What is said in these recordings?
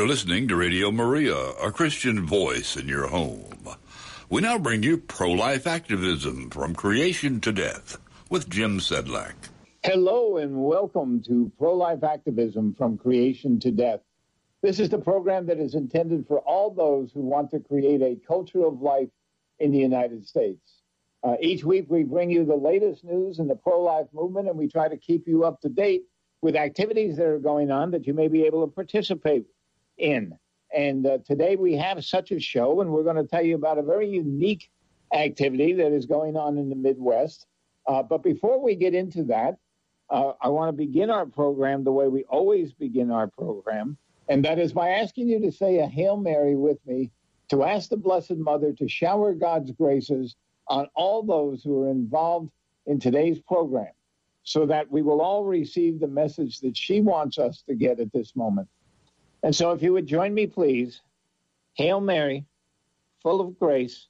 You're listening to Radio Maria, a Christian voice in your home. We now bring you pro life activism from creation to death with Jim Sedlak. Hello, and welcome to Pro Life Activism from Creation to Death. This is the program that is intended for all those who want to create a culture of life in the United States. Uh, each week, we bring you the latest news in the pro life movement, and we try to keep you up to date with activities that are going on that you may be able to participate in. And uh, today we have such a show, and we're going to tell you about a very unique activity that is going on in the Midwest. Uh, but before we get into that, uh, I want to begin our program the way we always begin our program, and that is by asking you to say a Hail Mary with me to ask the Blessed Mother to shower God's graces on all those who are involved in today's program so that we will all receive the message that she wants us to get at this moment. And so, if you would join me, please. Hail Mary, full of grace,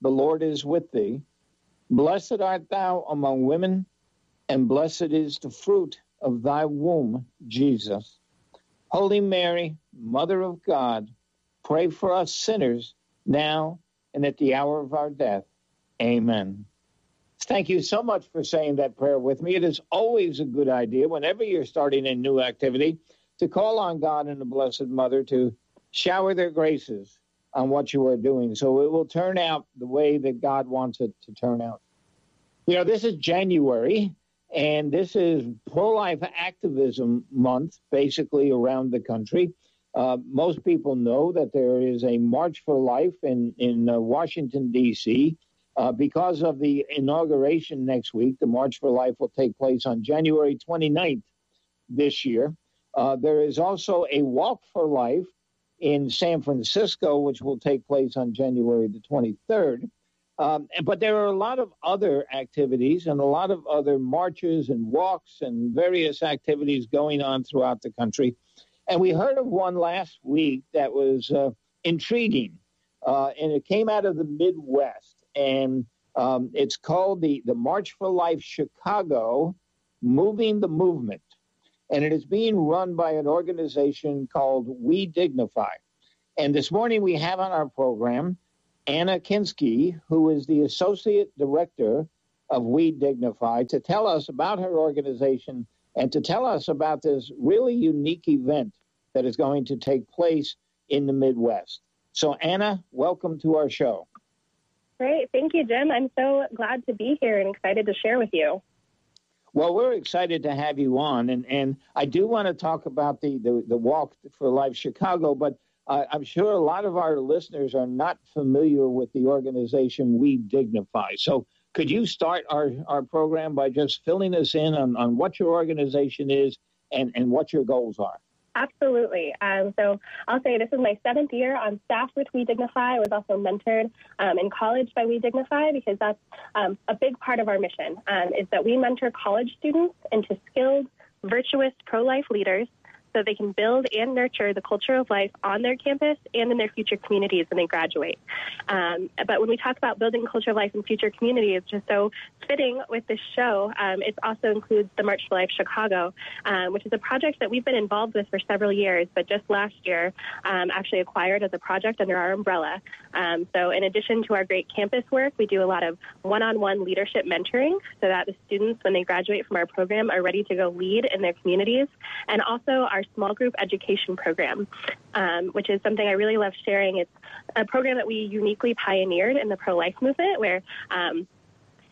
the Lord is with thee. Blessed art thou among women, and blessed is the fruit of thy womb, Jesus. Holy Mary, Mother of God, pray for us sinners now and at the hour of our death. Amen. Thank you so much for saying that prayer with me. It is always a good idea whenever you're starting a new activity to call on God and the Blessed Mother to shower their graces on what you are doing. So it will turn out the way that God wants it to turn out. You know, this is January, and this is pro life activism month, basically around the country. Uh, most people know that there is a March for Life in, in uh, Washington, D.C. Uh, because of the inauguration next week, the March for Life will take place on January 29th this year. Uh, there is also a Walk for Life in San Francisco, which will take place on January the 23rd. Um, but there are a lot of other activities and a lot of other marches and walks and various activities going on throughout the country. And we heard of one last week that was uh, intriguing, uh, and it came out of the Midwest. And um, it's called the, the March for Life Chicago Moving the Movement and it is being run by an organization called We Dignify. And this morning we have on our program Anna Kinskey, who is the Associate Director of We Dignify, to tell us about her organization and to tell us about this really unique event that is going to take place in the Midwest. So, Anna, welcome to our show. Great. Thank you, Jim. I'm so glad to be here and excited to share with you. Well, we're excited to have you on, and, and I do want to talk about the, the, the Walk for Life Chicago, but uh, I'm sure a lot of our listeners are not familiar with the organization We Dignify. So, could you start our, our program by just filling us in on, on what your organization is and, and what your goals are? Absolutely. Um, so I'll say this is my seventh year on staff with We Dignify. I was also mentored um, in college by We Dignify because that's um, a big part of our mission um, is that we mentor college students into skilled, virtuous pro-life leaders so they can build and nurture the culture of life on their campus and in their future communities when they graduate. Um, but when we talk about building culture of life in future communities, just so fitting with this show, um, it also includes the March for Life Chicago, um, which is a project that we've been involved with for several years, but just last year um, actually acquired as a project under our umbrella. Um, so in addition to our great campus work, we do a lot of one-on-one leadership mentoring so that the students, when they graduate from our program, are ready to go lead in their communities, and also our small group education program, um, which is something I really love sharing. It's a program that we uniquely pioneered in the pro life movement where um,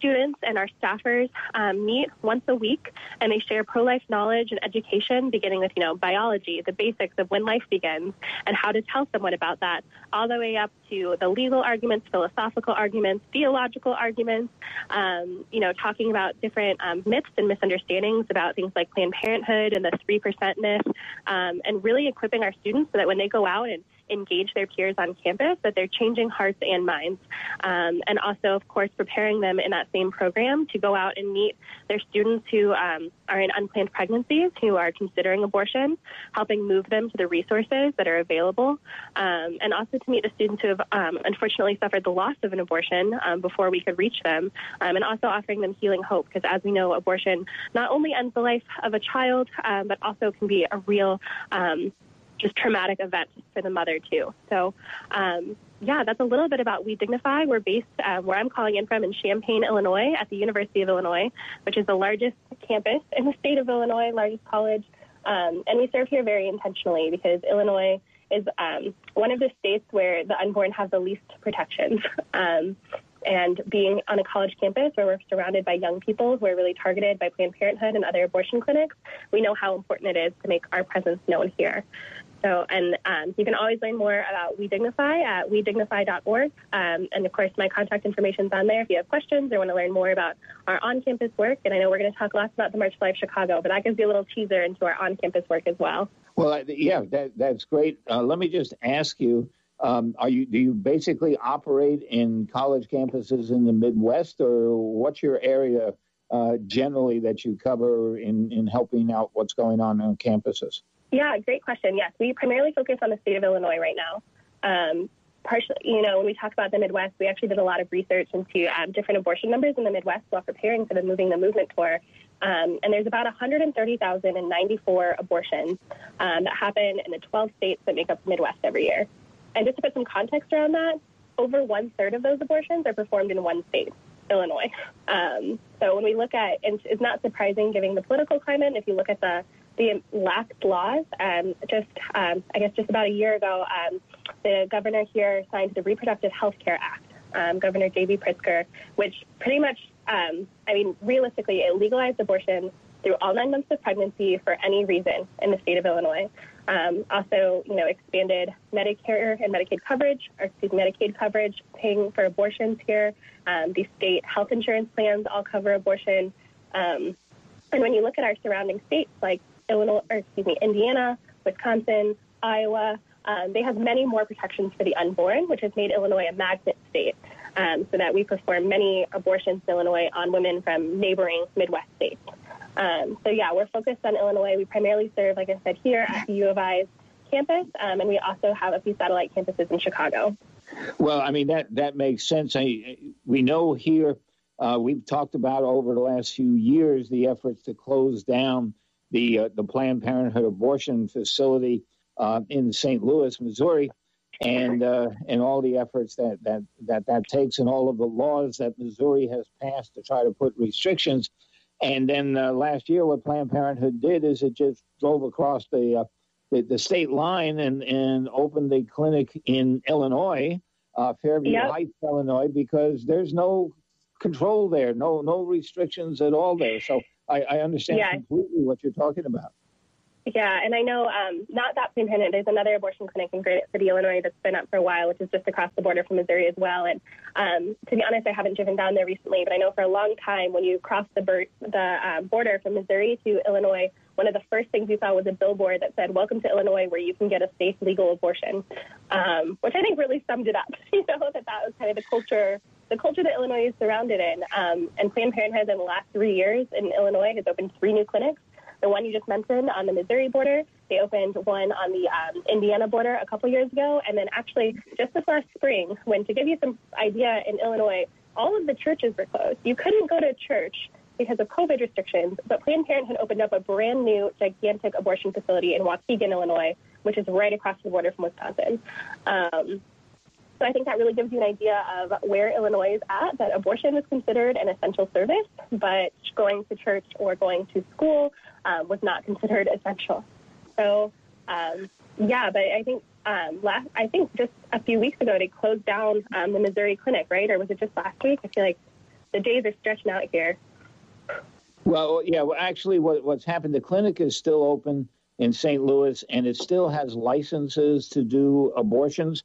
students and our staffers um, meet once a week and they share pro-life knowledge and education, beginning with, you know, biology, the basics of when life begins and how to tell someone about that, all the way up to the legal arguments, philosophical arguments, theological arguments, um, you know, talking about different um, myths and misunderstandings about things like Planned Parenthood and the 3% myth, um, and really equipping our students so that when they go out and engage their peers on campus, that they're changing hearts and minds. Um, and also, of course, preparing them in that same program to go out and meet their students who um, are in unplanned pregnancies, who are considering abortion, helping move them to the resources that are available, um, and also to meet the students who have um, unfortunately suffered the loss of an abortion um, before we could reach them, um, and also offering them healing hope, because as we know, abortion not only ends the life of a child, but also can be a real just traumatic event for the mother too. So, um, yeah, that's a little bit about We Dignify. We're based um, where I'm calling in from in Champaign, Illinois, at the University of Illinois, which is the largest campus in the state of Illinois, largest college. Um, and we serve here very intentionally because Illinois is um, one of the states where the unborn have the least protections. Um, and being on a college campus where we're surrounded by young people who are really targeted by Planned Parenthood and other abortion clinics, we know how important it is to make our presence known here. So, and um, you can always learn more about We Dignify at WeDignify.org. Um, and of course, my contact information is on there if you have questions or want to learn more about our on campus work. And I know we're going to talk lots about the March for Life Chicago, but that gives you a little teaser into our on campus work as well. Well, yeah, that, that's great. Uh, let me just ask you. Um, are you do you basically operate in college campuses in the Midwest, or what's your area uh, generally that you cover in, in helping out what's going on on campuses? Yeah, great question. Yes, we primarily focus on the state of Illinois right now. Um, partially, you know, when we talk about the Midwest, we actually did a lot of research into um, different abortion numbers in the Midwest while preparing for the Moving the Movement tour. Um, and there's about 130,094 abortions um, that happen in the 12 states that make up the Midwest every year. And just to put some context around that, over one third of those abortions are performed in one state, Illinois. Um, so when we look at, and it's not surprising given the political climate, if you look at the the lax laws. Um, just, um, I guess, just about a year ago, um, the governor here signed the Reproductive Health Care Act, um, Governor J.B. Pritzker, which pretty much, um, I mean, realistically, it legalized abortion through all nine months of pregnancy for any reason in the state of Illinois. Um, also, you know, expanded Medicare and Medicaid coverage, or excuse me, Medicaid coverage, paying for abortions here. The state health insurance plans all cover abortion. And when you look at our surrounding states like Illinois, or excuse me, Indiana, Wisconsin, Iowa. Um, they have many more protections for the unborn, which has made Illinois a magnet state, um, so that we perform many abortions in Illinois on women from neighboring Midwest states. Um, so yeah, we're focused on Illinois. We primarily serve, like I said, here at the U of I's campus, um, and we also have a few satellite campuses in Chicago. Well, I mean that that makes sense. I, we know here uh, we've talked about over the last few years the efforts to close down the uh, the Planned Parenthood abortion facility uh, in St. Louis, Missouri, and uh, and all the efforts that, that that that takes, and all of the laws that Missouri has passed to try to put restrictions. And then uh, last year, what Planned Parenthood did is it just drove across the uh, the, the, state line and and opened a clinic in Illinois, uh, Fairview yep. Heights, Illinois, because there's no control there, no no restrictions at all there. So I, I understand yeah. completely what you're talking about. Yeah, and I know um, not that Planned Parenthood. There's another abortion clinic in Granite City, Illinois, that's been up for a while, which is just across the border from Missouri as well. And um, to be honest, I haven't driven down there recently, but I know for a long time when you cross the, ber- the uh, border from Missouri to Illinois, one of the first things you saw was a billboard that said, "Welcome to Illinois, where you can get a safe, legal abortion," um, which I think really summed it up. you know that that was kind of the culture the culture that Illinois is surrounded in. Um, and Planned Parenthood in the last three years in Illinois has opened three new clinics. The one you just mentioned on the Missouri border, they opened one on the um, Indiana border a couple years ago, and then actually just this last spring, when to give you some idea in Illinois, all of the churches were closed. You couldn't go to church because of COVID restrictions, but Planned Parenthood opened up a brand new, gigantic abortion facility in Waukegan, Illinois, which is right across the border from Wisconsin. Um, so I think that really gives you an idea of where Illinois is at, that abortion is considered an essential service, but going to church or going to school um, was not considered essential. So, um, yeah, but I think um, last, I think just a few weeks ago they closed down um, the Missouri clinic, right? Or was it just last week? I feel like the days are stretching out here. Well, yeah, well, actually, what, what's happened, the clinic is still open in St. Louis and it still has licenses to do abortions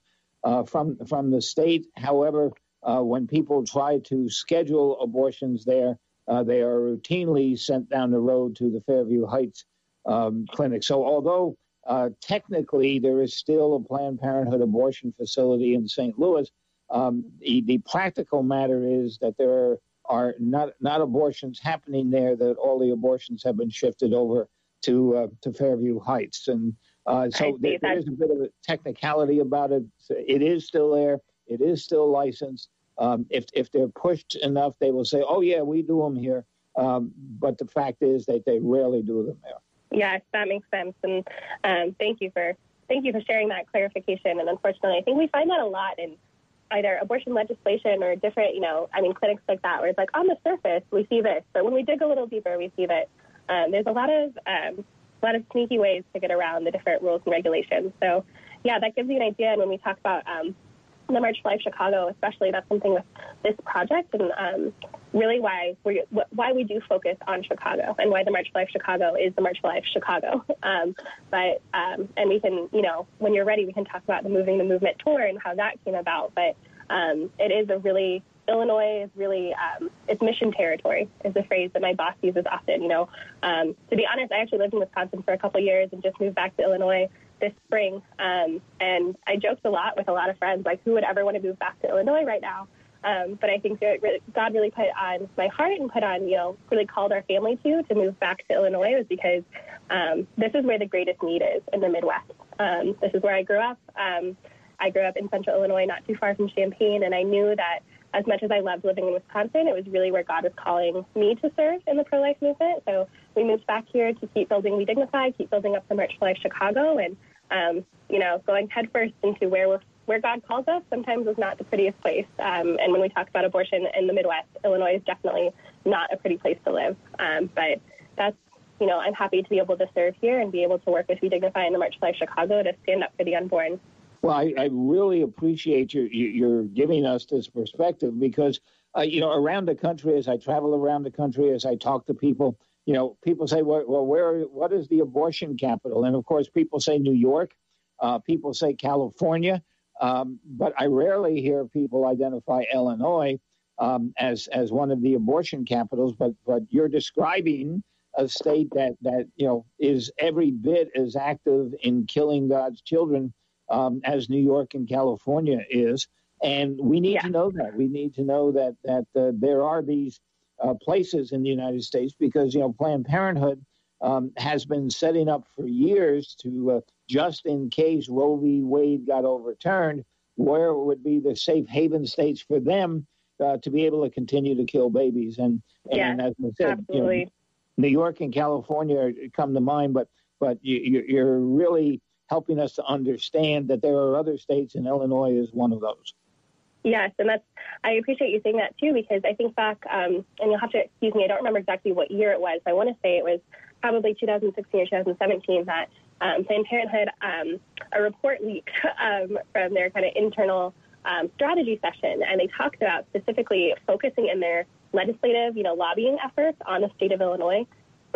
uh, from from the state. However, uh, when people try to schedule abortions there, uh, they are routinely sent down the road to the Fairview Heights um, clinic. So, although uh, technically there is still a Planned Parenthood abortion facility in St. Louis, um, the, the, practical matter is that there are, are not not abortions happening there. That all the abortions have been shifted over to uh, to Fairview Heights, and uh, so there, there is a bit of a technicality about it. It is still there. It is still licensed. Um, if if they're pushed enough, they will say, "Oh yeah, we do them here." Um, but the fact is that they rarely do them there. Yes, that makes sense. And um, thank you for thank you for sharing that clarification. And unfortunately, I think we find that a lot in either abortion legislation or different, you know, I mean, clinics like that, where it's like on the surface we see this, but when we dig a little deeper, we see that um, there's a lot of um, a lot of sneaky ways to get around the different rules and regulations. So, yeah, that gives you an idea. And when we talk about um, the March for Life Chicago, especially, that's something with this project, and um, really why we why we do focus on Chicago and why the March for Life Chicago is the March for Life Chicago. Um, but um, and we can, you know, when you're ready, we can talk about the Moving the Movement tour and how that came about. But um, it is a really Illinois is really um, it's mission territory is the phrase that my boss uses often. You know, um, to be honest, I actually lived in Wisconsin for a couple years and just moved back to Illinois this spring. Um, and I joked a lot with a lot of friends, like, who would ever want to move back to Illinois right now? Um, but I think that God really put on my heart and put on, you know, really called our family to to move back to Illinois was because um, this is where the greatest need is in the Midwest. Um, this is where I grew up. Um, I grew up in central Illinois, not too far from Champaign, and I knew that as much as I loved living in Wisconsin, it was really where God was calling me to serve in the pro life movement. So we moved back here to keep building We Dignify, keep building up the March for Life Chicago, and um, you know, going headfirst into where we're where God calls us sometimes is not the prettiest place. Um, and when we talk about abortion in the Midwest, Illinois is definitely not a pretty place to live. Um, but that's, you know, I'm happy to be able to serve here and be able to work with We Dignify and the March for Life Chicago to stand up for the unborn. Well, I, I really appreciate your your giving us this perspective because uh, you know around the country as I travel around the country as I talk to people, you know, people say, well, well where what is the abortion capital? And of course, people say New York, uh, people say California, um, but I rarely hear people identify Illinois um, as as one of the abortion capitals. But but you're describing a state that that you know is every bit as active in killing God's children um, as New York and California is. And we need yeah. to know that. We need to know that that uh, there are these uh, places in the United States because you know Planned Parenthood um, has been setting up for years to uh, just in case Roe v. Wade got overturned, where would be the safe haven states for them uh, to be able to continue to kill babies. And, and as I said, absolutely. You know, New York and California come to mind, but but you, you're really helping us to understand that there are other states, and Illinois is one of those. Yes, and that's I appreciate you saying that too because I think back, um, and you'll have to excuse me, I don't remember exactly what year it was. But I want to say it was probably 2016 or 2017 that um, Planned Parenthood um, a report leaked um, from their kind of internal um, strategy session, and they talked about specifically focusing in their legislative, you know, lobbying efforts on the state of Illinois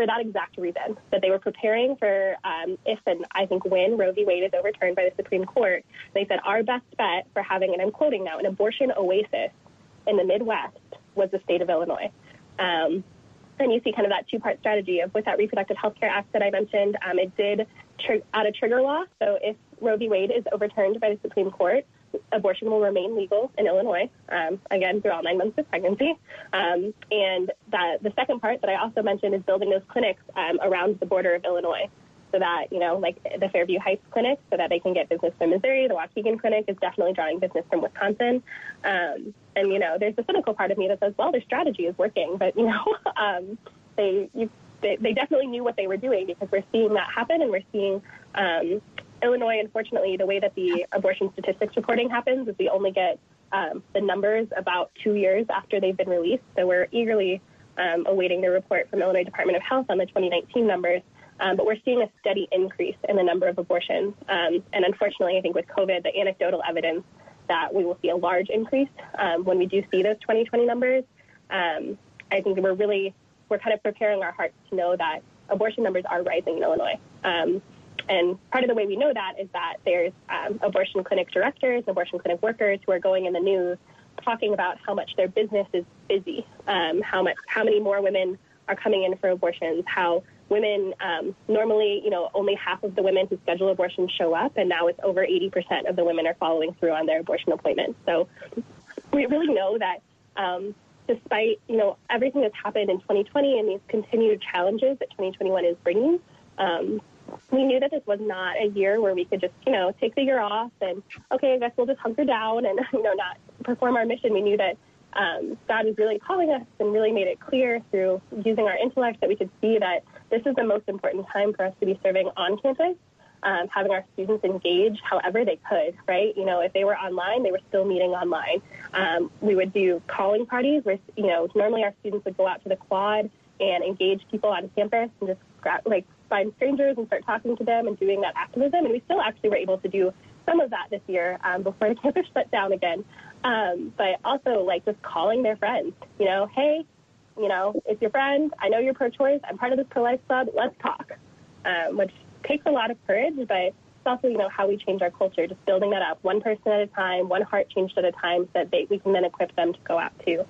for that exact reason, that they were preparing for um, if and I think when Roe v. Wade is overturned by the Supreme Court. They said our best bet for having, and I'm quoting now, an abortion oasis in the Midwest was the state of Illinois. Um, and you see kind of that two-part strategy of with that Reproductive Health Care Act that I mentioned, um, it did tr- add a trigger law. So if Roe v. Wade is overturned by the Supreme Court, abortion will remain legal in Illinois, um, again, through all nine months of pregnancy. Um, and that, the second part that I also mentioned is building those clinics um, around the border of Illinois so that, you know, like the Fairview Heights Clinic, so that they can get business from Missouri. The Waukegan Clinic is definitely drawing business from Wisconsin. Um, and, you know, there's the cynical part of me that says, well, their strategy is working, but, you know, um, they, you, they, they definitely knew what they were doing because we're seeing that happen and we're seeing um, Illinois, unfortunately, the way that the abortion statistics reporting happens is we only get um, the numbers about two years after they've been released. So we're eagerly um, awaiting the report from Illinois Department of Health on the 2019 numbers. Um, but we're seeing a steady increase in the number of abortions. Um, and unfortunately, I think with COVID, the anecdotal evidence that we will see a large increase um, when we do see those 2020 numbers. Um, I think we're really we're kind of preparing our hearts to know that abortion numbers are rising in Illinois. Um, and part of the way we know that is that there's um, abortion clinic directors, abortion clinic workers who are going in the news talking about how much their business is busy, um, how much, how many more women are coming in for abortions, how women um, normally, you know, only half of the women who schedule abortions show up, and now it's over 80% of the women are following through on their abortion appointments. So we really know that um, despite, you know, everything that's happened in 2020 and these continued challenges that 2021 is bringing, um, we knew that this was not a year where we could just, you know, take the year off and, okay, I guess we'll just hunker down and, you know, not perform our mission. We knew that um, God was really calling us and really made it clear through using our intellect that we could see that this is the most important time for us to be serving on campus um, having our students engage however they could, right? You know, if they were online, they were still meeting online. Um, we would do calling parties where, you know, normally our students would go out to the quad and engage people on campus and just like find strangers and start talking to them and doing that activism. And we still actually were able to do some of that this year um, before the campus shut down again. Um, but also like just calling their friends, you know, hey, you know, it's your friend. I know you're pro-choice. I'm part of this pro-life club. Let's talk, um, which takes a lot of courage, but it's also, you know, how we change our culture, just building that up one person at a time, one heart changed at a time, so that they, we can then equip them to go out to.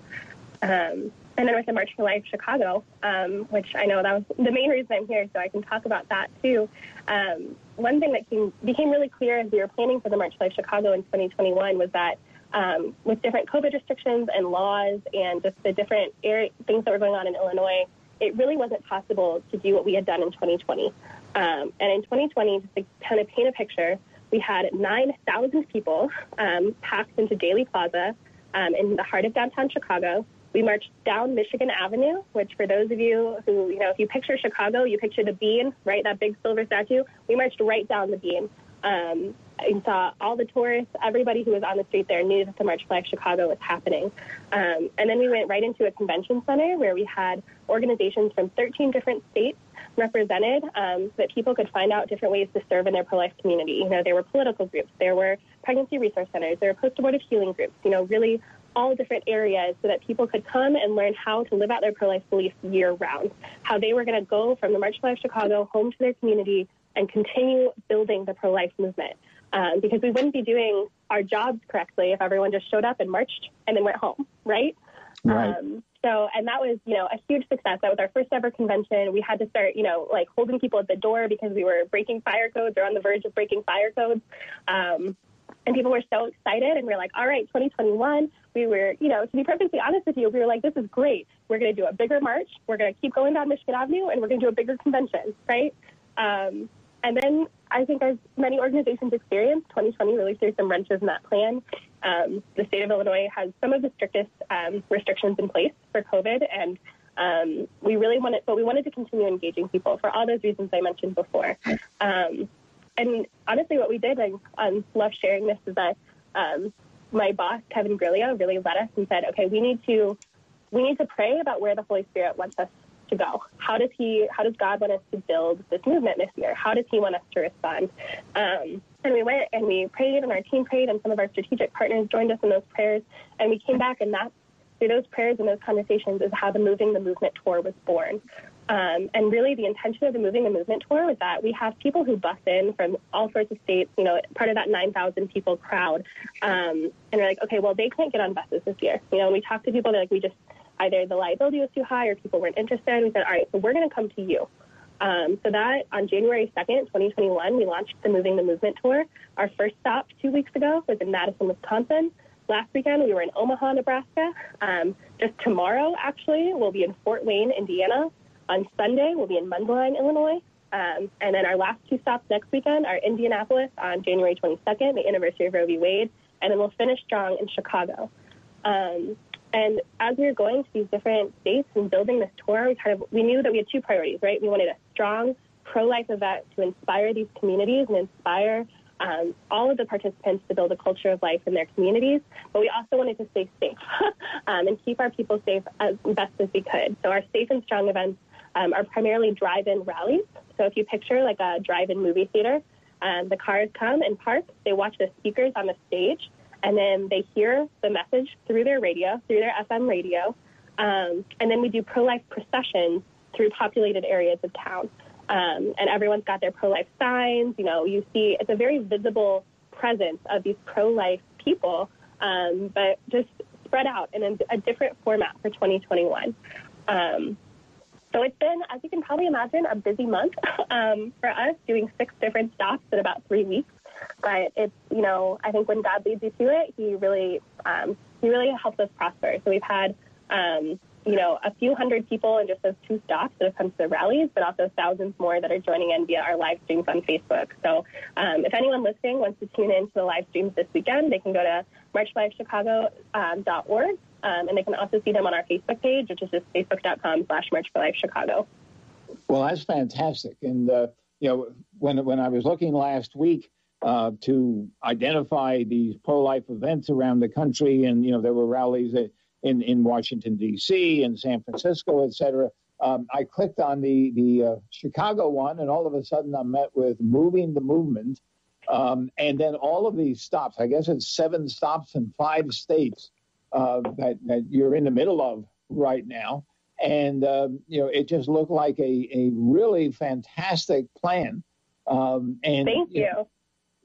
Um, and then with the March for Life Chicago, um, which I know that was the main reason I'm here, so I can talk about that too. Um, one thing that came, became really clear as we were planning for the March for Life Chicago in 2021 was that um, with different COVID restrictions and laws and just the different things that were going on in Illinois, it really wasn't possible to do what we had done in 2020. Um, and in 2020, just to kind of paint a picture, we had 9,000 people um, packed into Daley Plaza um, in the heart of downtown Chicago. We marched down Michigan Avenue, which for those of you who, you know, if you picture Chicago, you picture the bean, right? That big silver statue. We marched right down the bean. Um, and saw all the tourists, everybody who was on the street there knew that the March for Life Chicago was happening. Um, and then we went right into a convention center where we had organizations from 13 different states represented um, so that people could find out different ways to serve in their pro-life community. You know, there were political groups, there were pregnancy resource centers, there were post-abortive healing groups, you know, really all different areas so that people could come and learn how to live out their pro-life beliefs year round, how they were going to go from the March for Life Chicago home to their community and continue building the pro-life movement um, because we wouldn't be doing our jobs correctly if everyone just showed up and marched and then went home, right? Right. Um, so, and that was, you know, a huge success. That was our first ever convention. We had to start, you know, like holding people at the door because we were breaking fire codes or on the verge of breaking fire codes. Um, and people were so excited and we are like, all right, 2021, we were, you know, to be perfectly honest with you, we were like, this is great. We're going to do a bigger march. We're going to keep going down Michigan Avenue and we're going to do a bigger convention, right? Um, and then I think as many organizations experienced, 2020 really threw some wrenches in that plan. Um, the state of Illinois has some of the strictest um, restrictions in place for COVID, and um, we really wanted, but we wanted to continue engaging people for all those reasons I mentioned before. Um, and honestly, what we did, and um, love sharing this, is that um, my boss Kevin Grillot really led us and said, "Okay, we need to we need to pray about where the Holy Spirit wants us to go? How does he? How does God want us to build this movement this year? How does He want us to respond? Um, and we went and we prayed, and our team prayed, and some of our strategic partners joined us in those prayers. And we came back, and that through those prayers and those conversations is how the Moving the Movement tour was born. Um, and really, the intention of the Moving the Movement tour was that we have people who bus in from all sorts of states, you know, part of that 9,000 people crowd. Um, and we're like, okay, well, they can't get on buses this year. You know, and we talked to people, they're like, we just, either the liability was too high or people weren't interested. We said, all right, so we're going to come to you. Um, so that on January 2nd, 2021, we launched the Moving the Movement tour. Our first stop two weeks ago was in Madison, Wisconsin. Last weekend, we were in Omaha, Nebraska. Um, just tomorrow, actually, we'll be in Fort Wayne, Indiana. On Sunday, we'll be in Mundelein, Illinois. Um, and then our last two stops next weekend are Indianapolis on January 22nd, the anniversary of Roe v. Wade, and then we'll finish strong in Chicago. Um, and as we were going to these different states and building this tour, we kind of we knew that we had two priorities, right? We wanted a strong pro-life event to inspire these communities and inspire um, all of the participants to build a culture of life in their communities, but we also wanted to stay safe um, and keep our people safe as best as we could. So our safe and strong events um, are primarily drive-in rallies. So if you picture like a drive-in movie theater, um, the cars come and park, they watch the speakers on the stage, and then they hear the message through their radio, through their FM radio, um, and then we do pro-life processions through populated areas of town. Um, and everyone's got their pro-life signs. You know, you see it's a very visible presence of these pro-life people, um, but just spread out in a, a different format for 2021. Um, so it's been, as you can probably imagine, a busy month um, for us, doing six different stops in about three weeks. But it's, you know, I think when God leads you to it, He really, um, He really helps us prosper. So we've had, um, you know, a few hundred people in just those two stops that have come to the rallies, but also thousands more that are joining in via our live streams on Facebook. So um, if anyone listening wants to tune in to the live streams this weekend, they can go to marchforlifechicago.org, um, and they can also see them on our Facebook page, which is just facebook.com slash March for Life Chicago. Well, that's fantastic. And, uh, you know, when when I was looking last week uh, to identify these pro-life events around the country, and you know there were rallies in in Washington D.C. and San Francisco, et cetera. Um, I clicked on the the uh, Chicago one, and all of a sudden I'm met with moving the movement, um, and then all of these stops. I guess it's seven stops in five states uh, that that you're in the middle of right now, and uh, you know it just looked like a a really fantastic plan. Um, and thank you. You know,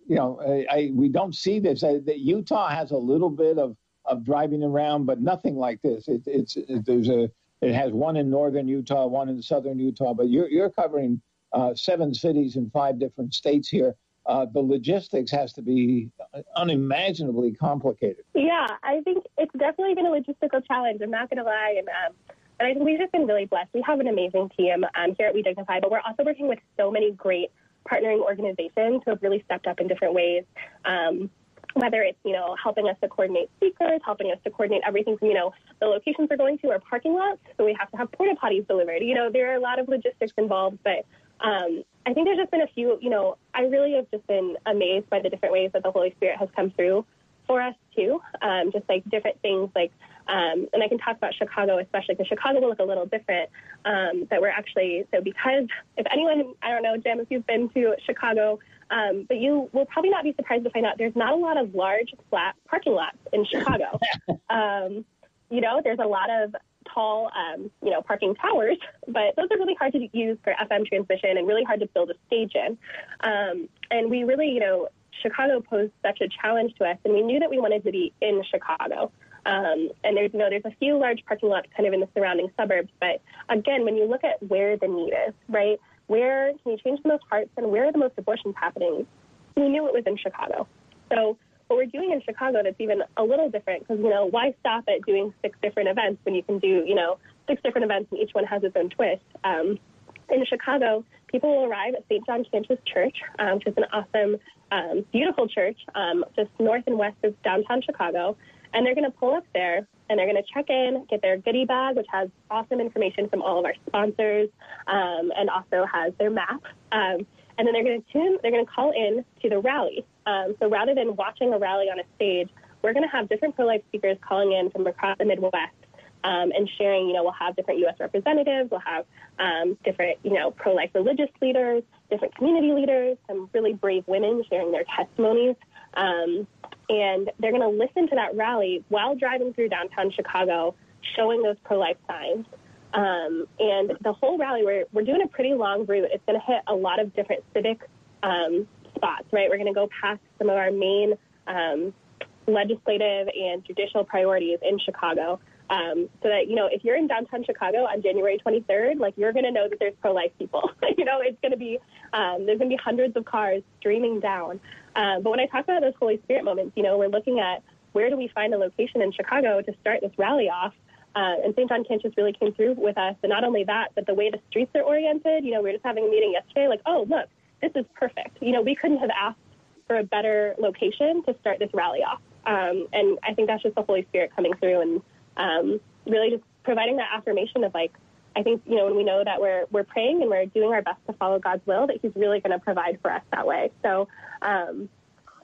you know I, I, we don't see this. Uh, that Utah has a little bit of of driving around, but nothing like this. It, it's it, there's a it has one in northern Utah, one in southern Utah, but you're you're covering uh, seven cities in five different states here. Uh, the logistics has to be unimaginably complicated. Yeah, I think it's definitely been a logistical challenge. I'm not going to lie, and um, and I think we've just been really blessed. We have an amazing team um, here at We Dignify, but we're also working with so many great partnering organizations who have really stepped up in different ways. Um, whether it's, you know, helping us to coordinate speakers, helping us to coordinate everything from, you know, the locations we're going to or parking lots. So we have to have porta potties delivered. You know, there are a lot of logistics involved, but um, I think there's just been a few, you know, I really have just been amazed by the different ways that the Holy Spirit has come through for us too. Um, just like different things like, um, and I can talk about Chicago especially because Chicago will look a little different. Um, that we're actually so because if anyone, I don't know, Jim, if you've been to Chicago, um, but you will probably not be surprised to find out there's not a lot of large, flat parking lots in Chicago. um, you know, there's a lot of tall, um, you know, parking towers, but those are really hard to use for FM transmission and really hard to build a stage in. Um, and we really, you know, Chicago posed such a challenge to us, and we knew that we wanted to be in Chicago. Um, and there's, you know, there's a few large parking lots kind of in the surrounding suburbs, but again, when you look at where the need is, right? where can you change the most hearts and where are the most abortions happening? We knew it was in Chicago. So what we're doing in Chicago that's even a little different because, you know, why stop at doing six different events when you can do, you know, six different events and each one has its own twist? Um, in Chicago, people will arrive at St. John Cantius Church, um, which is an awesome, um, beautiful church um, just north and west of downtown Chicago. And they're going to pull up there and they're going to check in, get their goodie bag, which has awesome information from all of our sponsors, um, and also has their map. Um, and then they're going to tune, they're going to call in to the rally. Um, so rather than watching a rally on a stage, we're going to have different pro-life speakers calling in from across the Midwest um, and sharing. You know, we'll have different U.S. representatives, we'll have um, different, you know, pro-life religious leaders, different community leaders, some really brave women sharing their testimonies. Um, and they're going to listen to that rally while driving through downtown Chicago, showing those pro life signs. Um, and the whole rally, we're, we're doing a pretty long route. It's going to hit a lot of different civic um, spots, right? We're going to go past some of our main um, legislative and judicial priorities in Chicago. Um, so that, you know, if you're in downtown Chicago on January 23rd, like you're going to know that there's pro-life people. you know, it's going to be, um, there's going to be hundreds of cars streaming down. Um, but when I talk about those Holy Spirit moments, you know, we're looking at where do we find a location in Chicago to start this rally off. Uh, and St. John Cantius really came through with us. And not only that, but the way the streets are oriented, you know, we were just having a meeting yesterday, like, oh, look, this is perfect. You know, we couldn't have asked for a better location to start this rally off. Um, and I think that's just the Holy Spirit coming through and um, really just providing that affirmation of like, I think, you know, when we know that we're, we're praying and we're doing our best to follow God's will, that He's really going to provide for us that way. So um,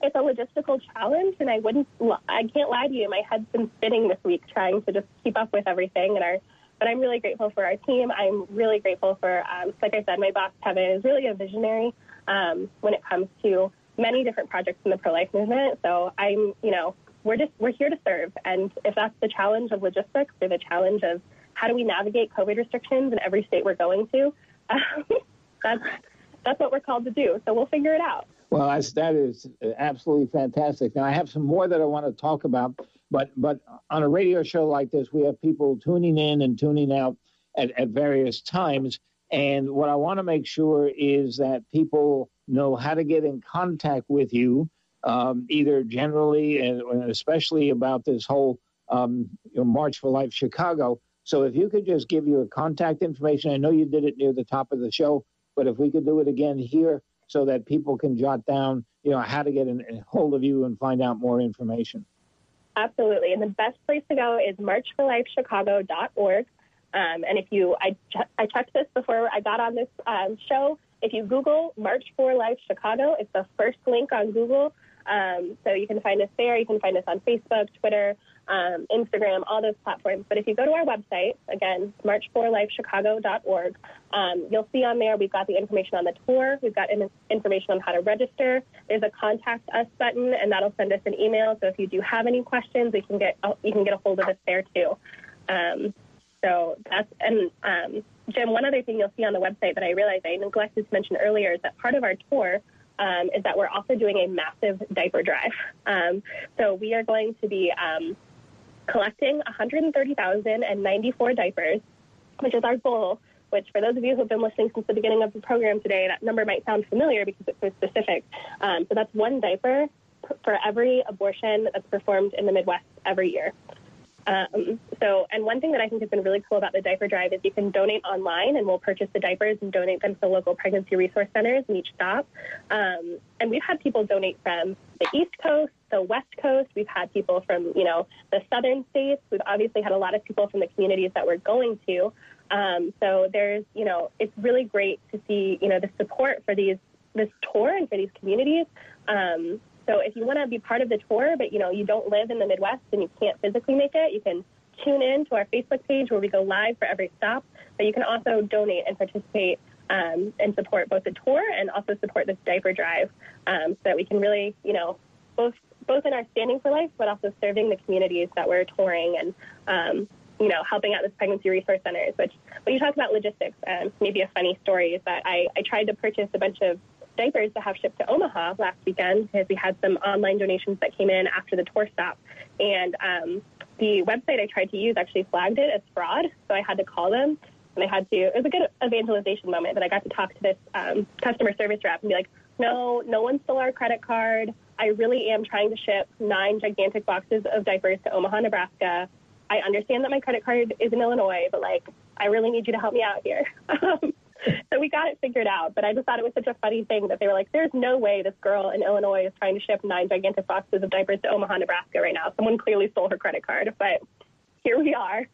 it's a logistical challenge, and I wouldn't, I can't lie to you, my head's been spinning this week trying to just keep up with everything. And our, but I'm really grateful for our team. I'm really grateful for, um, like I said, my boss Kevin is really a visionary um, when it comes to many different projects in the pro-life movement. So I'm, you know, we're just we're here to serve, and if that's the challenge of logistics or the challenge of how do we navigate COVID restrictions in every state we're going to? Um, that's that's what we're called to do. So we'll figure it out. Well, that's, that is absolutely fantastic. Now I have some more that I want to talk about, but but on a radio show like this, we have people tuning in and tuning out at, at various times. And what I want to make sure is that people know how to get in contact with you, um, either generally and especially about this whole um, you know, March for Life Chicago. So if you could just give your contact information, I know you did it near the top of the show, but if we could do it again here so that people can jot down, you know, how to get in, in hold of you and find out more information. Absolutely. And the best place to go is marchforlifechicago.org. Um, and if you, I, I checked this before I got on this um, show. if you Google March for Life Chicago, it's the first link on Google. Um, so you can find us there. You can find us on Facebook, Twitter, um, Instagram, all those platforms. But if you go to our website, again, march4lifechicago.org, um, you'll see on there we've got the information on the tour. We've got in- information on how to register. There's a contact us button, and that'll send us an email. So if you do have any questions, we can get you can get a hold of us there too. Um, so that's and um, Jim. One other thing you'll see on the website that I realized I neglected to mention earlier is that part of our tour um, is that we're also doing a massive diaper drive. Um, so we are going to be um, collecting 130,094 diapers, which is our goal. Which, for those of you who have been listening since the beginning of the program today, that number might sound familiar because it's so specific. Um, so that's one diaper for every abortion that's performed in the Midwest every year. Um, so, and one thing that I think has been really cool about the diaper drive is you can donate online, and we'll purchase the diapers and donate them to local pregnancy resource centers in each stop. Um, and we've had people donate from the East Coast, the West Coast. We've had people from you know the southern states. We've obviously had a lot of people from the communities that we're going to. Um, so there's you know it's really great to see you know the support for these this tour and for these communities. Um, so if you want to be part of the tour, but you know you don't live in the Midwest and you can't physically make it, you can tune in to our Facebook page where we go live for every stop. But you can also donate and participate um, and support both the tour and also support this diaper drive, um, so that we can really, you know, both both in our standing for life, but also serving the communities that we're touring and. Um, you know, helping out with pregnancy resource centers, which when you talk about logistics, um, maybe a funny story is that I, I tried to purchase a bunch of diapers to have shipped to Omaha last weekend because we had some online donations that came in after the tour stop. And um, the website I tried to use actually flagged it as fraud, so I had to call them. And I had to, it was a good evangelization moment that I got to talk to this um, customer service rep and be like, no, no one stole our credit card. I really am trying to ship nine gigantic boxes of diapers to Omaha, Nebraska. I understand that my credit card is in Illinois, but like, I really need you to help me out here. Um, so we got it figured out. But I just thought it was such a funny thing that they were like, there's no way this girl in Illinois is trying to ship nine gigantic boxes of diapers to Omaha, Nebraska right now. Someone clearly stole her credit card. But here we are.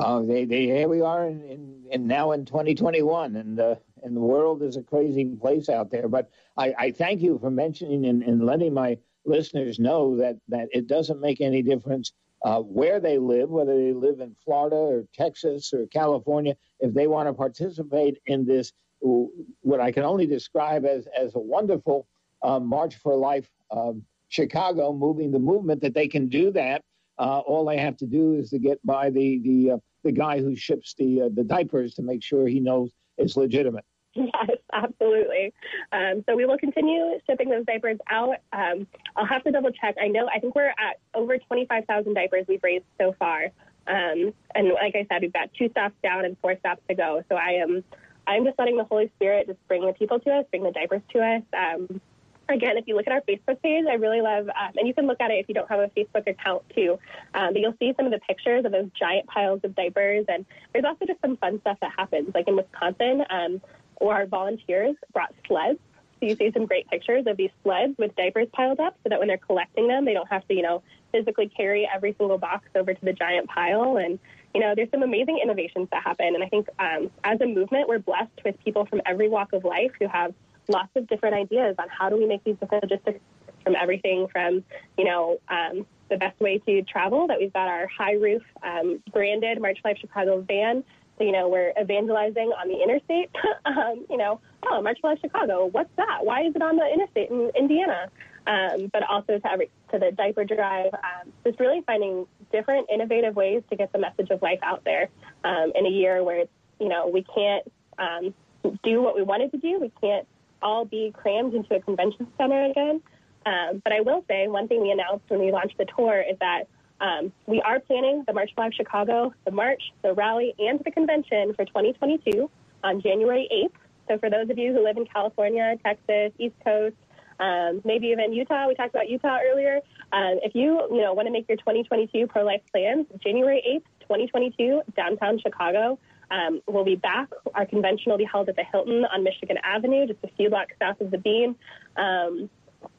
Oh, they, they here we are in now in 2021, and uh, and the world is a crazy place out there. But I, I thank you for mentioning and, and letting my listeners know that that it doesn't make any difference uh, where they live, whether they live in Florida or Texas or California, if they want to participate in this, what I can only describe as, as a wonderful uh, March for Life um, Chicago moving the movement, that they can do that. Uh, all they have to do is to get by the the uh, the guy who ships the uh, the diapers to make sure he knows it's legitimate. Yes, absolutely. Um, so we will continue shipping those diapers out. Um, I'll have to double check. I know, I think we're at over 25,000 diapers we've raised so far. Um, and like I said, we've got two stops down and four stops to go. So I am, I'm just letting the Holy Spirit just bring the people to us, bring the diapers to us. Um, again, if you look at our Facebook page, I really love, um, and you can look at it if you don't have a Facebook account too. Um, but you'll see some of the pictures of those giant piles of diapers, and there's also just some fun stuff that happens. Like in Wisconsin, or our volunteers brought sleds. So you see some great pictures of these sleds with diapers piled up so that when they're collecting them, they don't have to, you know, physically carry every single box over to the giant pile. And, you know, there's some amazing innovations that happen. And I think um, as a movement, we're blessed with people from every walk of life who have lots of different ideas on how do we make these different logistics from everything from, you know, um, the best way to travel, that we've got our high roof um, branded March Life Chicago van you know, we're evangelizing on the interstate. um, you know, oh, March for Life Chicago, what's that? Why is it on the interstate in Indiana? Um, but also to every to the diaper drive, um, just really finding different innovative ways to get the message of life out there um, in a year where it's you know we can't um, do what we wanted to do. We can't all be crammed into a convention center again. Um, but I will say one thing we announced when we launched the tour is that um, we are planning the March Life Chicago, the march, the rally, and the convention for 2022 on January 8th. So for those of you who live in California, Texas, East Coast, um, maybe even Utah, we talked about Utah earlier. Um, if you you know want to make your 2022 pro-life plans, January 8th, 2022, downtown Chicago. Um, we'll be back. Our convention will be held at the Hilton on Michigan Avenue, just a few blocks south of the Bean. Um,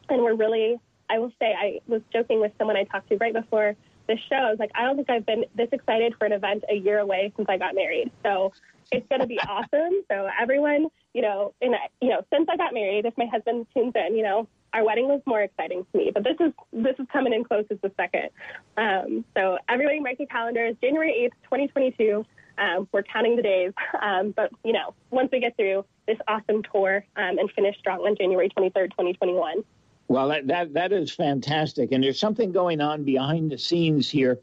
and we're really, I will say, I was joking with someone I talked to right before this show. I was like, I don't think I've been this excited for an event a year away since I got married. So it's going to be awesome. So everyone, you know, and you know, since I got married, if my husband tunes in, you know, our wedding was more exciting to me, but this is this is coming in close as the second. Um, so everybody mark your calendars. January eighth, twenty twenty two. Um, we're counting the days, um, but you know, once we get through this awesome tour um, and finish strong on January twenty third, twenty twenty one. Well, that, that that is fantastic, and there's something going on behind the scenes here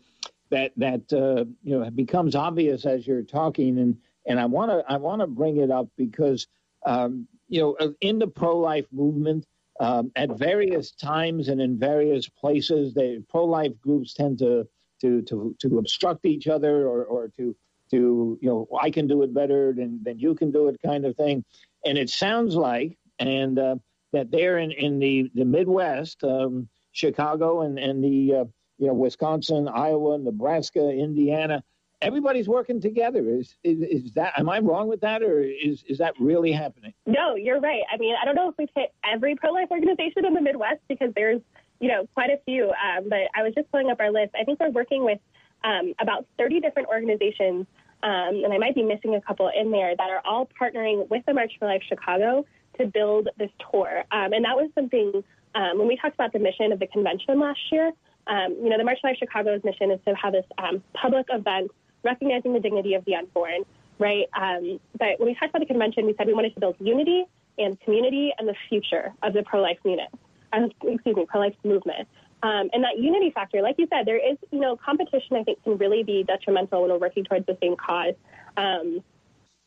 that that uh, you know becomes obvious as you're talking, and and I want to I want to bring it up because um, you know uh, in the pro-life movement. Um, at various times and in various places, the pro-life groups tend to to to, to obstruct each other or, or to to you know I can do it better than than you can do it kind of thing, and it sounds like and uh, that there in in the the Midwest, um, Chicago and and the uh, you know Wisconsin, Iowa, Nebraska, Indiana, everybody's working together. Is, is, is that am I wrong with that, or is is that really happening? No, you're right. I mean, I don't know if we've hit every pro life organization in the Midwest because there's you know quite a few. Um, but I was just pulling up our list. I think we're working with um, about 30 different organizations, um, and I might be missing a couple in there that are all partnering with the March for Life Chicago to build this tour. Um, and that was something um, when we talked about the mission of the convention last year. Um, you know, the March Life Chicago's mission is to have this public event recognizing the dignity of the unborn, right? Um, but when we talked about the convention, we said we wanted to build unity and community and the future of the pro-life unit, uh, excuse me, pro-life movement. Um, and that unity factor, like you said, there is, you know, competition I think can really be detrimental when we're working towards the same cause. Um,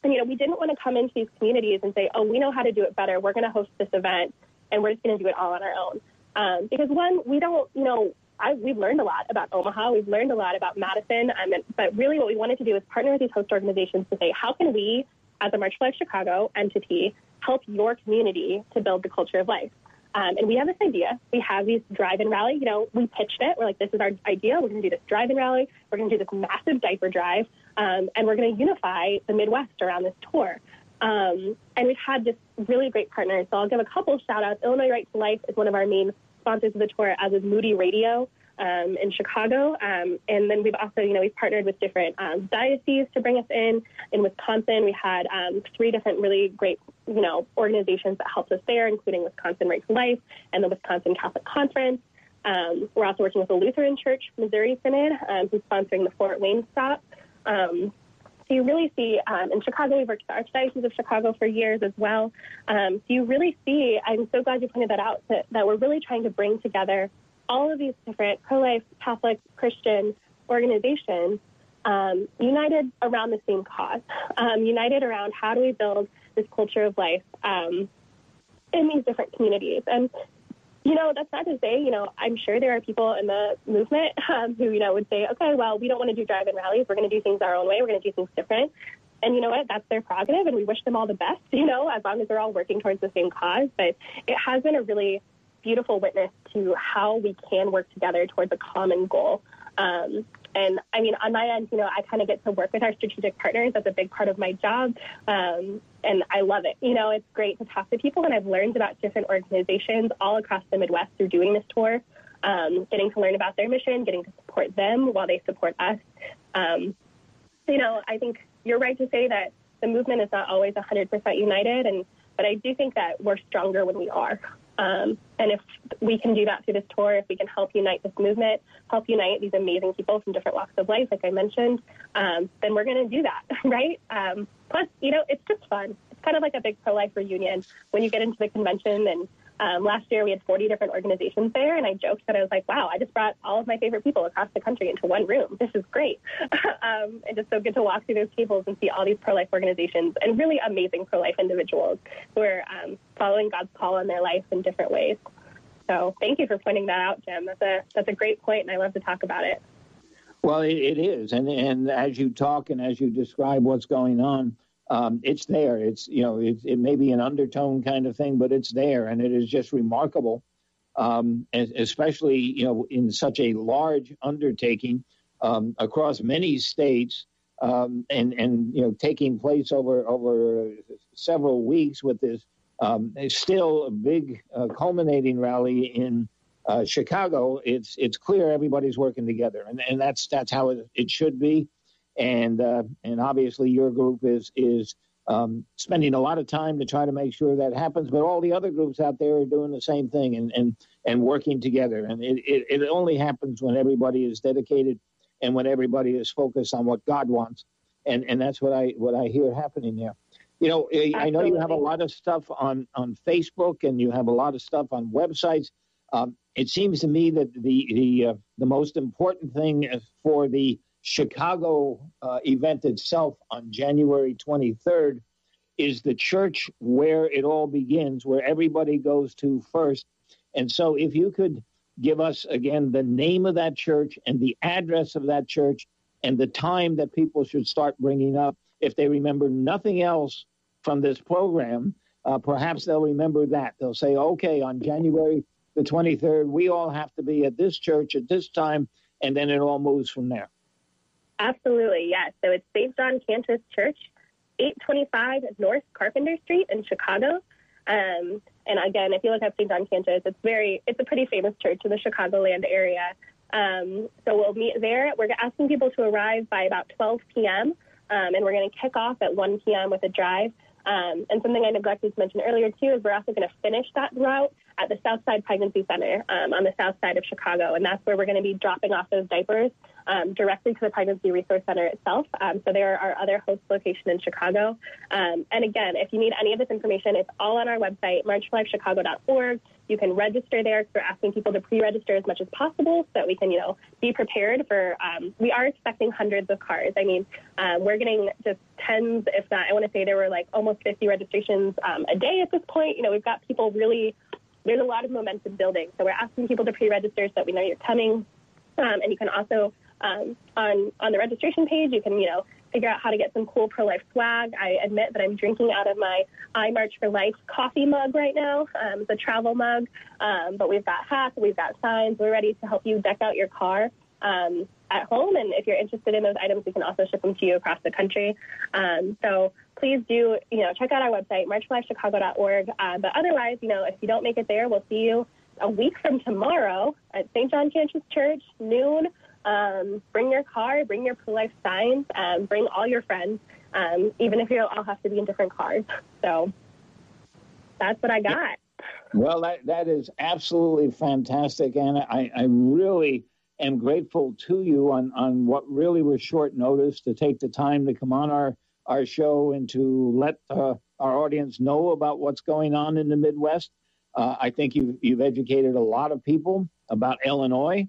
and, you know, we didn't want to come into these communities and say, oh, we know how to do it better. We're going to host this event and we're just going to do it all on our own. Um, because one, we don't, you know, I, we've learned a lot about Omaha. We've learned a lot about Madison. Um, but really, what we wanted to do is partner with these host organizations to say, how can we, as a March for Life Chicago entity, help your community to build the culture of life? Um, and we have this idea. We have these drive-in rally. You know, we pitched it. We're like, this is our idea. We're going to do this drive-in rally. We're going to do this massive diaper drive, um, and we're going to unify the Midwest around this tour. Um, and we've had just really great partners. So I'll give a couple shout-outs. Illinois Right to Life is one of our main sponsors of the tour, as is Moody Radio um, in Chicago. Um, and then we've also, you know, we've partnered with different um, dioceses to bring us in. In Wisconsin, we had um, three different really great, you know, organizations that helped us there, including Wisconsin Right to Life and the Wisconsin Catholic Conference. Um, we're also working with the Lutheran Church Missouri Synod, um, who's sponsoring the Fort Wayne stop. Um, so you really see, um, in Chicago, we've worked with the Archdiocese of Chicago for years as well. Um, so you really see, I'm so glad you pointed that out, that, that we're really trying to bring together all of these different pro-life, Catholic, Christian organizations um, united around the same cause, um, united around how do we build this culture of life um, in these different communities. And you know, that's not to say, you know, I'm sure there are people in the movement um, who, you know, would say, okay, well, we don't want to do drive-in rallies. We're going to do things our own way. We're going to do things different. And you know what? That's their prerogative, and we wish them all the best, you know, as long as they're all working towards the same cause. But it has been a really beautiful witness to how we can work together towards a common goal. Um, and I mean, on my end, you know, I kind of get to work with our strategic partners. That's a big part of my job. Um, and I love it. You know, it's great to talk to people, and I've learned about different organizations all across the Midwest through doing this tour, um, getting to learn about their mission, getting to support them while they support us. Um, you know, I think you're right to say that the movement is not always 100% united, and but I do think that we're stronger when we are. Um, and if we can do that through this tour, if we can help unite this movement, help unite these amazing people from different walks of life, like I mentioned, um, then we're going to do that, right? Um, plus, you know, it's just fun. It's kind of like a big pro life reunion when you get into the convention and um, last year, we had 40 different organizations there, and I joked that I was like, wow, I just brought all of my favorite people across the country into one room. This is great. um, and just so good to walk through those tables and see all these pro life organizations and really amazing pro life individuals who are um, following God's call in their life in different ways. So thank you for pointing that out, Jim. That's a, that's a great point, and I love to talk about it. Well, it, it is. And, and as you talk and as you describe what's going on, um, it's there. It's you know it, it may be an undertone kind of thing, but it's there, and it is just remarkable, um, especially you know in such a large undertaking um, across many states, um, and and you know taking place over over several weeks with this. Um, still a big uh, culminating rally in uh, Chicago. It's it's clear everybody's working together, and, and that's that's how it, it should be and uh, and obviously your group is is um, spending a lot of time to try to make sure that happens. But all the other groups out there are doing the same thing and and, and working together. And it, it, it only happens when everybody is dedicated and when everybody is focused on what God wants. And and that's what I what I hear happening there. You know, Absolutely. I know you have a lot of stuff on on Facebook and you have a lot of stuff on websites. Um, it seems to me that the the uh, the most important thing for the Chicago uh, event itself on January 23rd is the church where it all begins, where everybody goes to first. And so, if you could give us again the name of that church and the address of that church and the time that people should start bringing up, if they remember nothing else from this program, uh, perhaps they'll remember that. They'll say, okay, on January the 23rd, we all have to be at this church at this time, and then it all moves from there. Absolutely, yes. So it's St. John Cantius Church, 825 North Carpenter Street in Chicago. Um, and again, if you look up St. John Cantius, it's very, it's a pretty famous church in the Chicagoland area. Um, so we'll meet there. We're asking people to arrive by about 12 p.m. Um, and we're going to kick off at 1 p.m. with a drive. Um, and something I neglected to mention earlier too is we're also going to finish that route at the Southside Pregnancy Center um, on the south side of Chicago, and that's where we're going to be dropping off those diapers um, directly to the Pregnancy Resource Center itself. Um, so there are other host location in Chicago. Um, and again, if you need any of this information, it's all on our website, marchforlifechicago.org. You can register there. We're asking people to pre-register as much as possible so that we can, you know, be prepared for. Um, we are expecting hundreds of cars. I mean, um, we're getting just tens, if not, I want to say there were like almost 50 registrations um, a day at this point. You know, we've got people really. There's a lot of momentum building, so we're asking people to pre-register so that we know you're coming. Um, and you can also um, on on the registration page, you can you know figure out how to get some cool pro life swag. I admit that I'm drinking out of my I March for Life coffee mug right now. Um, it's a travel mug, um, but we've got hats, we've got signs. We're ready to help you deck out your car. Um, at home, and if you're interested in those items, we can also ship them to you across the country. Um, so please do, you know, check out our website, marchforlifechicago.org. Uh, but otherwise, you know, if you don't make it there, we'll see you a week from tomorrow at St. John Cantius Church, noon. Um, bring your car, bring your pro-life signs, um, bring all your friends, um, even if you all have to be in different cars. So that's what I got. Well, that, that is absolutely fantastic, Anna. I, I really am grateful to you on, on what really was short notice to take the time to come on our, our show and to let uh, our audience know about what's going on in the Midwest. Uh, I think you've, you've educated a lot of people about Illinois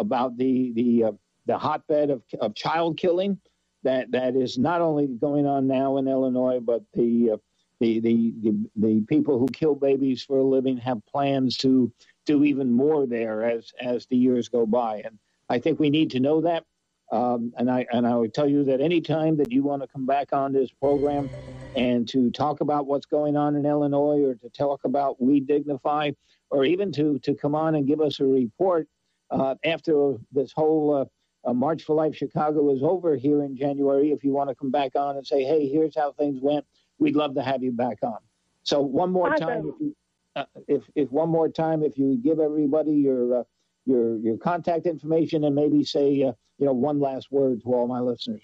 about the the uh, the hotbed of, of child killing that that is not only going on now in Illinois, but the uh, the, the, the the people who kill babies for a living have plans to do even more there as as the years go by, and I think we need to know that. Um, and I and I would tell you that anytime that you want to come back on this program and to talk about what's going on in Illinois, or to talk about WeDignify, or even to to come on and give us a report uh, after this whole uh, uh, March for Life Chicago is over here in January, if you want to come back on and say, hey, here's how things went, we'd love to have you back on. So one more awesome. time, if, you, uh, if, if one more time, if you give everybody your uh, your your contact information and maybe say uh, you know one last word to all my listeners.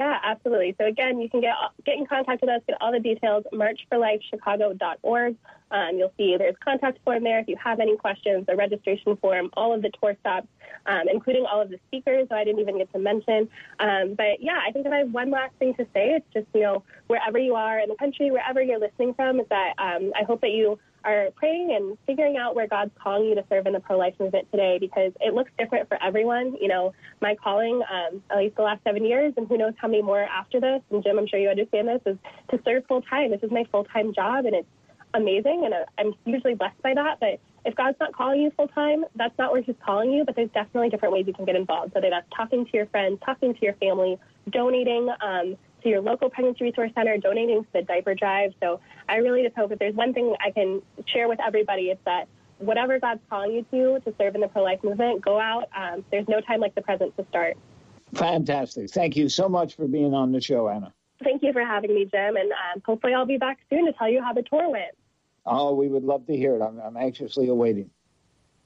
Yeah, absolutely. So again, you can get get in contact with us, get all the details, marchforlifechicago.org. Um, you'll see there's contact form there if you have any questions, the registration form, all of the tour stops, um, including all of the speakers that I didn't even get to mention. Um, but yeah, I think that I have one last thing to say. It's just, you know, wherever you are in the country, wherever you're listening from, is that um, I hope that you are praying and figuring out where God's calling you to serve in the pro life movement today because it looks different for everyone. You know, my calling, um, at least the last seven years, and who knows how many more after this, and Jim, I'm sure you understand this, is to serve full time. This is my full time job, and it's amazing, and uh, I'm hugely blessed by that. But if God's not calling you full time, that's not where He's calling you. But there's definitely different ways you can get involved. Whether that's talking to your friends, talking to your family, donating um, to your local pregnancy resource center, donating to the diaper drive. So I really just hope if there's one thing I can share with everybody, it's that whatever God's calling you to to serve in the pro life movement, go out. Um, there's no time like the present to start. Fantastic. Thank you so much for being on the show, Anna. Thank you for having me, Jim, and um, hopefully I'll be back soon to tell you how the tour went. Oh, we would love to hear it. I'm, I'm anxiously awaiting.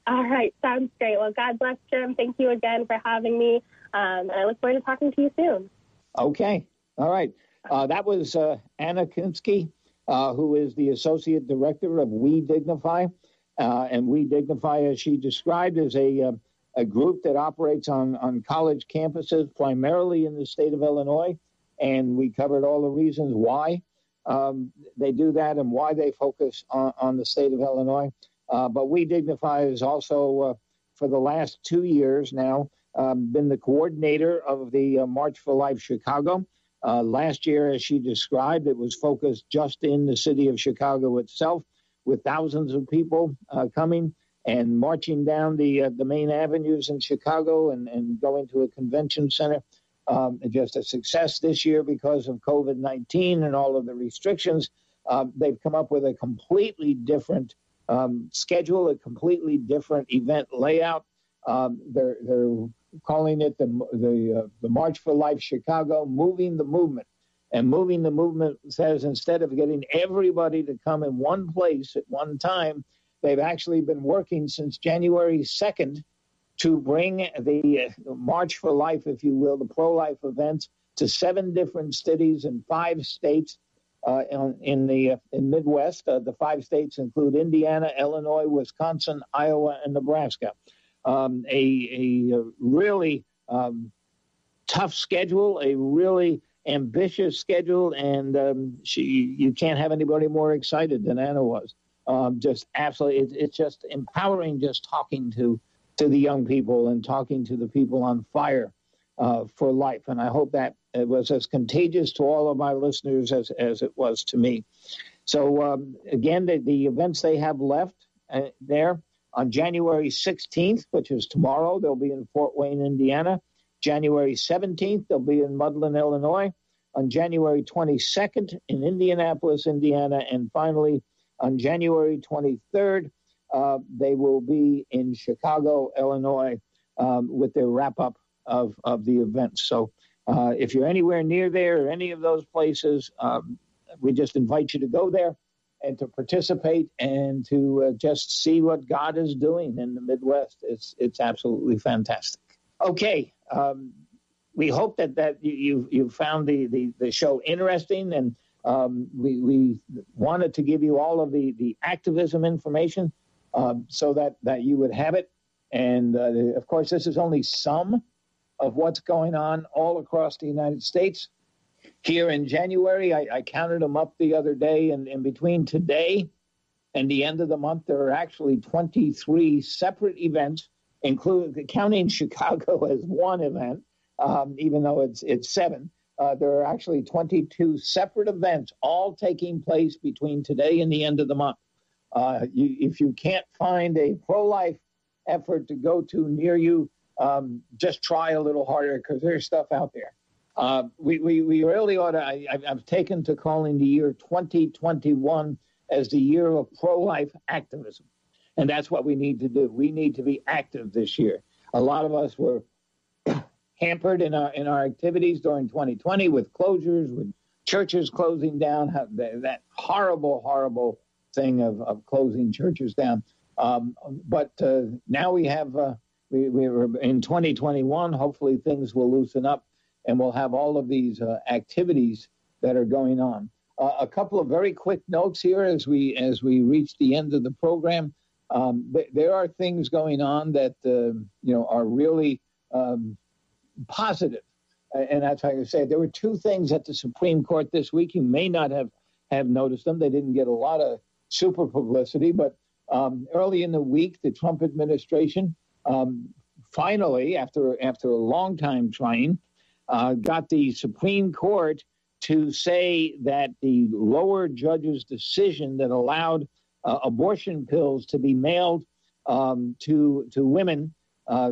All right, sounds great. Well, God bless Jim. Thank you again for having me, um, and I look forward to talking to you soon. Okay, all right. Uh, that was uh, Anna Kinskey, uh, who is the associate director of WeDignify, uh, and WeDignify, as she described, is a uh, a group that operates on on college campuses, primarily in the state of Illinois, and we covered all the reasons why um, they do that and why they focus on, on the state of Illinois. Uh, but WeDignify is also, for the last two years now, um, been the coordinator of the March for Life Chicago. Uh, last year, as she described, it was focused just in the city of Chicago itself, with thousands of people uh, coming and marching down the uh, the main avenues in Chicago and, and going to a convention center. Um, just a success this year because of COVID 19 and all of the restrictions. Uh, they've come up with a completely different um, schedule, a completely different event layout. Um, they're, they're calling it the, the, uh, the March for Life Chicago, moving the movement. And moving the movement says instead of getting everybody to come in one place at one time, they've actually been working since January 2nd to bring the March for Life, if you will, the pro life events to seven different cities in five states uh, in, in, the uh, in Midwest. Uh, the five states include Indiana, Illinois, Wisconsin, Iowa, and Nebraska. Um, a, a, really um, tough schedule, a really ambitious schedule, and um, she, you can't have anybody more excited than Anna was. Um, just absolutely, it, it's just empowering just talking to to the young people and talking to the people on fire uh, for life. And I hope that it was as contagious to all of my listeners as, as it was to me. So, um, again, the, the, events they have left uh, there on January 16th, which is tomorrow, they'll be in Fort Wayne, Indiana. January 17th, they'll be in Mundelein, Illinois. On January 22nd, in Indianapolis, Indiana. And finally, on January 23rd, uh, they will be in Chicago, Illinois, um, with their wrap up of, of the event. So uh, if you're anywhere near there or any of those places, um, we just invite you to go there and to participate and to uh, just see what God is doing in the Midwest. It's it's absolutely fantastic. Okay, um, we hope that that you you found the, the the show interesting and. Um, we, we wanted to give you all of the, the activism information um, so that, that you would have it. And uh, of course, this is only some of what's going on all across the United States. Here in January, I, I counted them up the other day, and in between today and the end of the month, there are actually 23 separate events, including counting Chicago as one event, um, even though it's it's seven. Uh, there are actually 22 separate events, all taking place between today and the end of the month. Uh, you, if you can't find a pro-life effort to go to near you, um, just try a little harder because there's stuff out there. Uh, we, we, we really ought to, I, have taken to calling the year 2021 as the year of pro-life activism. And that's what we need to do. We need to be active this year. A lot of us were hampered in our, in our activities during 2020 with closures, with churches closing down, that horrible, horrible thing of, of closing churches down. Um, but uh, now we have, uh, we, we were in 2021, hopefully things will loosen up and we'll have all of these uh, activities that are going on. Uh, a couple of very quick notes here as we as we reach the end of the program. Um, th- there are things going on that uh, you know are really um, positive, and that's how I say it. there were two things at the Supreme Court this week. You may not have have noticed them. They didn't get a lot of super publicity, but um, early in the week, the Trump administration um, finally, after after a long time trying, got the Supreme Court to say that the lower judge's decision that allowed uh, abortion pills to be mailed um, to to women, uh,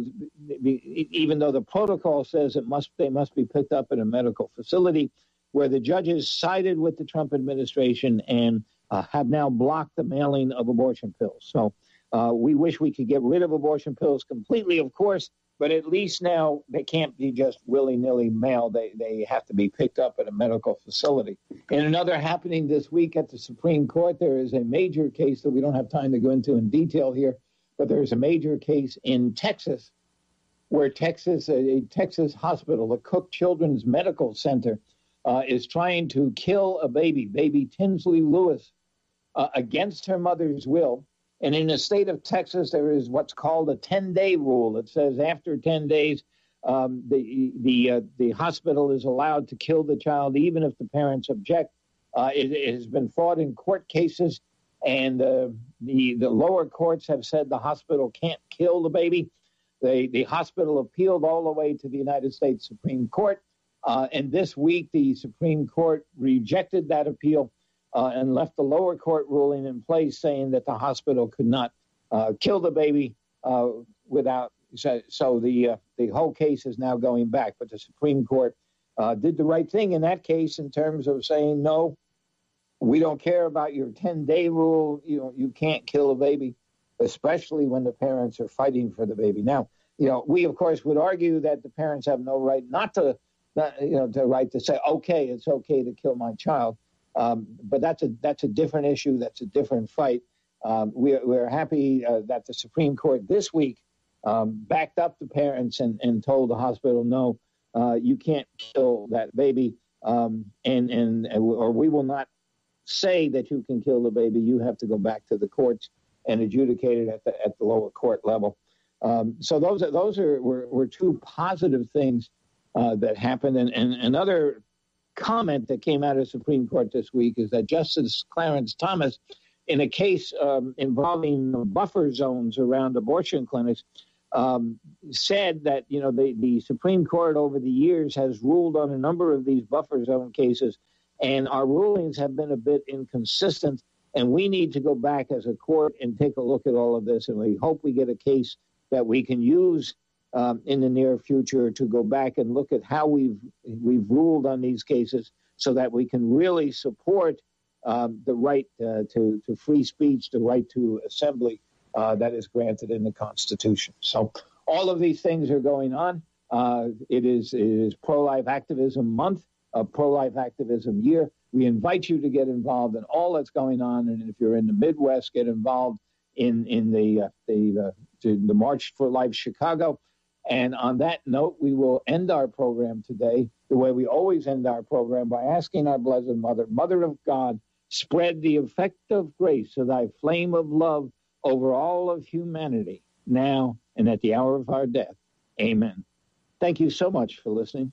even though the protocol says it must they must be picked up at a medical facility, where the judges sided with the Trump administration and uh, have now blocked the mailing of abortion pills. So uh, we wish we could get rid of abortion pills completely, of course, but at least now they can't be just willy nilly mailed. They, they have to be picked up at a medical facility. In another happening this week at the Supreme Court, there is a major case that we don't have time to go into in detail here, but there's a major case in Texas where Texas, a, Texas hospital, the Cook Children's Medical Center, uh, is trying to kill a baby, baby Tinsley Lewis, uh, against her mother's will. And in the state of Texas, there is what's called a 10 day rule. It says after 10 days, um, the the uh, the hospital is allowed to kill the child even if the parents object. Uh, it, it, has been fought in court cases, and uh, the the lower courts have said the hospital can't kill the baby. The the hospital appealed all the way to the United States Supreme Court, uh, and this week the Supreme Court rejected that appeal uh, and left the lower court ruling in place, saying that the hospital could not uh, kill the baby without so, so the uh, the whole case is now going back. But the Supreme Court uh, did the right thing in that case in terms of saying no, we don't care about your 10 day rule. You know, you can't kill a baby, especially when the parents are fighting for the baby. Now, you know, we of course would argue that the parents have no right not to, not, you know, the right to say, okay, it's okay to kill my child. Um, but that's a that's a different issue. That's a different fight. Um, we, we're happy uh, that the Supreme Court this week um, backed up the parents and, and told the hospital, no, uh, you can't kill that baby, um, and and or we will not say that you can kill the baby. You have to go back to the courts and adjudicate it at the at the lower court level. Um, so those are those are were, were two positive things uh, that happened. And, and another comment that came out of Supreme Court this week is that Justice Clarence Thomas, in a case um, involving buffer zones around abortion clinics, um, said that you know the, the Supreme Court over the years has ruled on a number of these buffer zone cases, and our rulings have been a bit inconsistent. And we need to go back as a court and take a look at all of this. And we hope we get a case that we can use um, in the near future to go back and look at how we've we've ruled on these cases, so that we can really support um, the right uh, to to free speech, the right to assembly, uh, that is granted in the Constitution. So all of these things are going on. Uh, it is it is pro-life activism month, a pro-life activism year. We invite you to get involved in all that's going on, and if you're in the Midwest, get involved in in the uh, the, the the March for Life Chicago. And on that note, we will end our program today the way we always end our program by asking our Blessed Mother, Mother of God, spread the effect of grace of thy flame of love over all of humanity, now and at the hour of our death. Amen. Thank you so much for listening.